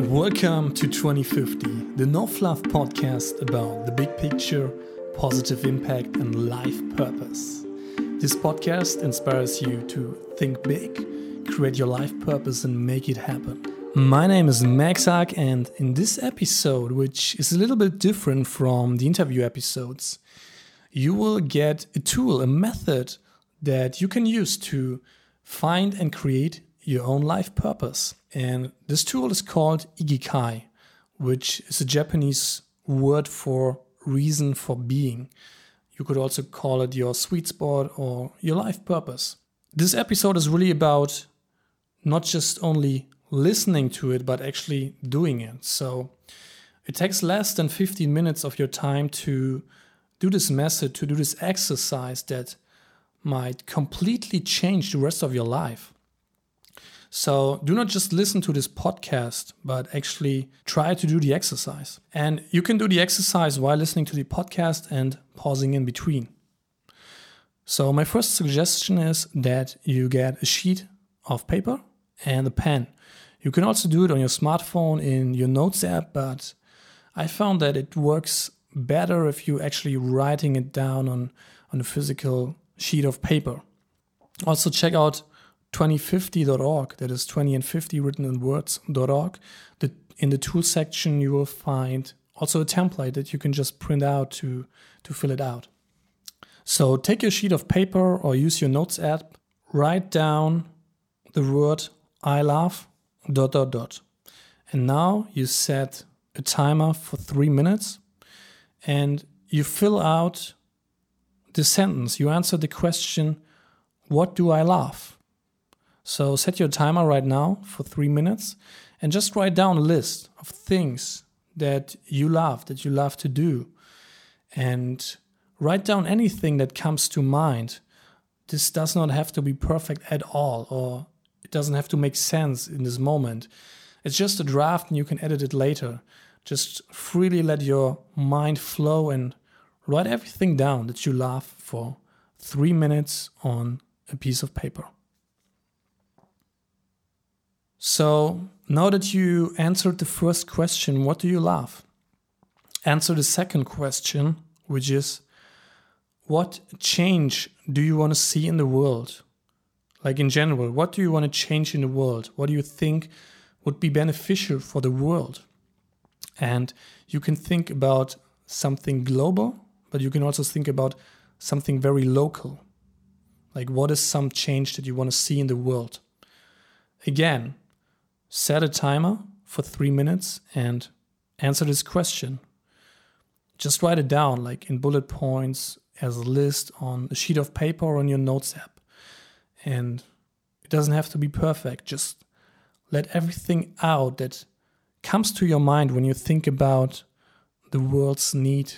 Welcome to 2050, the No Fluff podcast about the big picture, positive impact, and life purpose. This podcast inspires you to think big, create your life purpose, and make it happen. My name is Max Ark, and in this episode, which is a little bit different from the interview episodes, you will get a tool, a method that you can use to find and create your own life purpose. And this tool is called Ikigai, which is a Japanese word for reason for being. You could also call it your sweet spot or your life purpose. This episode is really about not just only listening to it, but actually doing it. So it takes less than 15 minutes of your time to do this method, to do this exercise that might completely change the rest of your life. So do not just listen to this podcast, but actually try to do the exercise. And you can do the exercise while listening to the podcast and pausing in between. So, my first suggestion is that you get a sheet of paper and a pen. You can also do it on your smartphone in your Notes app, but I found that it works better if you're actually writing it down on, on a physical sheet of paper. Also, check out 2050.org, that is 20 and 50 written in words.org. The, in the tool section, you will find also a template that you can just print out to, to fill it out. So take your sheet of paper or use your notes app, write down the word I love, dot, dot, dot. And now you set a timer for three minutes and you fill out the sentence. You answer the question, What do I love? So set your timer right now for three minutes and just write down a list of things that you love, that you love to do. And write down anything that comes to mind. This does not have to be perfect at all, or it doesn't have to make sense in this moment. It's just a draft and you can edit it later. Just freely let your mind flow and write everything down that you love for three minutes on a piece of paper. So now that you answered the first question, what do you love? Answer the second question, which is what change do you want to see in the world? Like in general, what do you want to change in the world? What do you think would be beneficial for the world? And you can think about something global, but you can also think about something very local. Like, what is some change that you want to see in the world? Again, set a timer for three minutes and answer this question. Just write it down, like in bullet points, as a list on a sheet of paper or on your notes app. And it doesn't have to be perfect. Just let everything out that comes to your mind when you think about the world's need.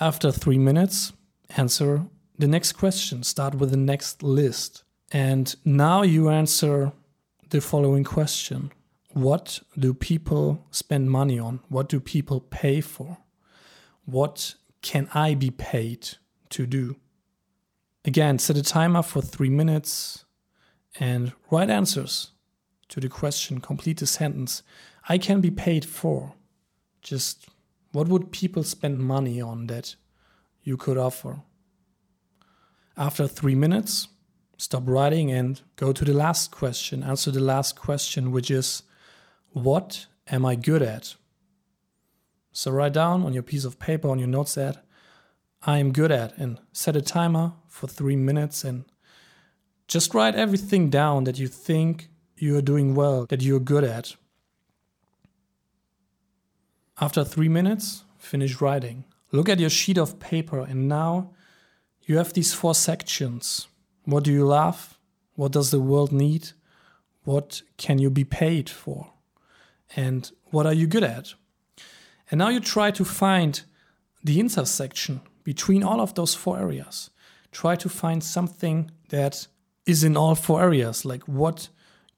After three minutes, answer the next question. Start with the next list. And now you answer the following question What do people spend money on? What do people pay for? What can I be paid to do? Again, set a timer for three minutes and write answers to the question. Complete the sentence. I can be paid for. Just what would people spend money on that you could offer? After three minutes, stop writing and go to the last question. Answer the last question, which is What am I good at? So write down on your piece of paper, on your notes that I am good at, and set a timer for three minutes and just write everything down that you think you are doing well, that you're good at. After three minutes, finish writing. Look at your sheet of paper, and now you have these four sections what do you love? What does the world need? What can you be paid for? And what are you good at? And now you try to find the intersection between all of those four areas. Try to find something that is in all four areas. Like, what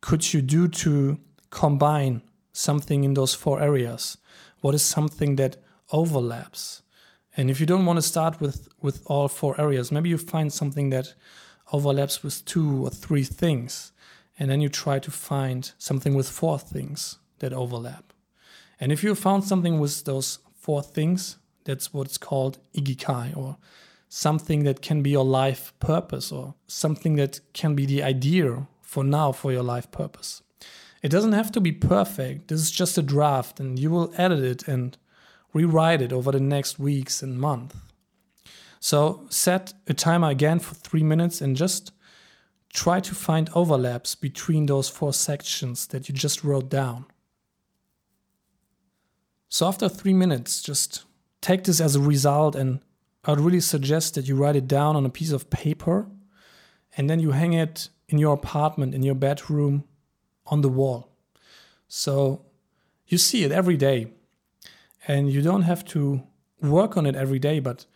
could you do to combine something in those four areas? What is something that overlaps? And if you don't want to start with, with all four areas, maybe you find something that overlaps with two or three things And then you try to find something with four things that overlap. And if you found something with those four things, that's what's called igikai or something that can be your life purpose or something that can be the idea for now for your life purpose. It doesn't have to be perfect. This is just a draft and you will edit it and rewrite it over the next weeks and month. So set a timer again for three minutes and just try to find overlaps between those four sections that you just wrote down. So after three minutes, just take this as a result and I'd really suggest that you write it down on a piece of paper and then you hang it in your apartment, in your bedroom, on the wall. So you see it every day. And you don't have to work on it every day, but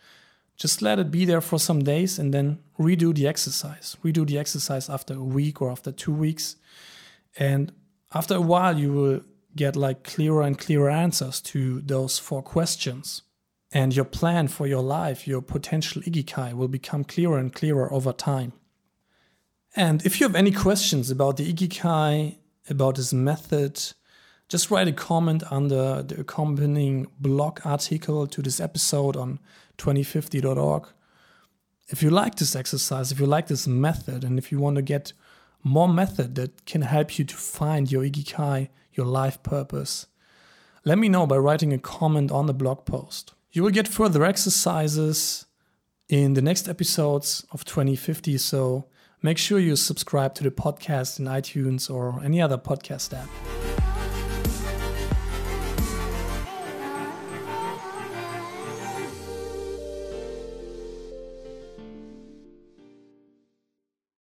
just let it be there for some days and then redo the exercise. Redo the exercise after a week or after two weeks. And after a while, you will get like clearer and clearer answers to those four questions. And your plan for your life, your potential ikigai, will become clearer and clearer over time. And if you have any questions about the ikigai, about this method, just write a comment under the accompanying blog article to this episode on 2050.org. If you like this exercise, if you like this method, and if you want to get more method that can help you to find your ikigai, your life purpose, let me know by writing a comment on the blog post. You will get further exercises in the next episodes of 2050, so make sure you subscribe to the podcast in iTunes or any other podcast app.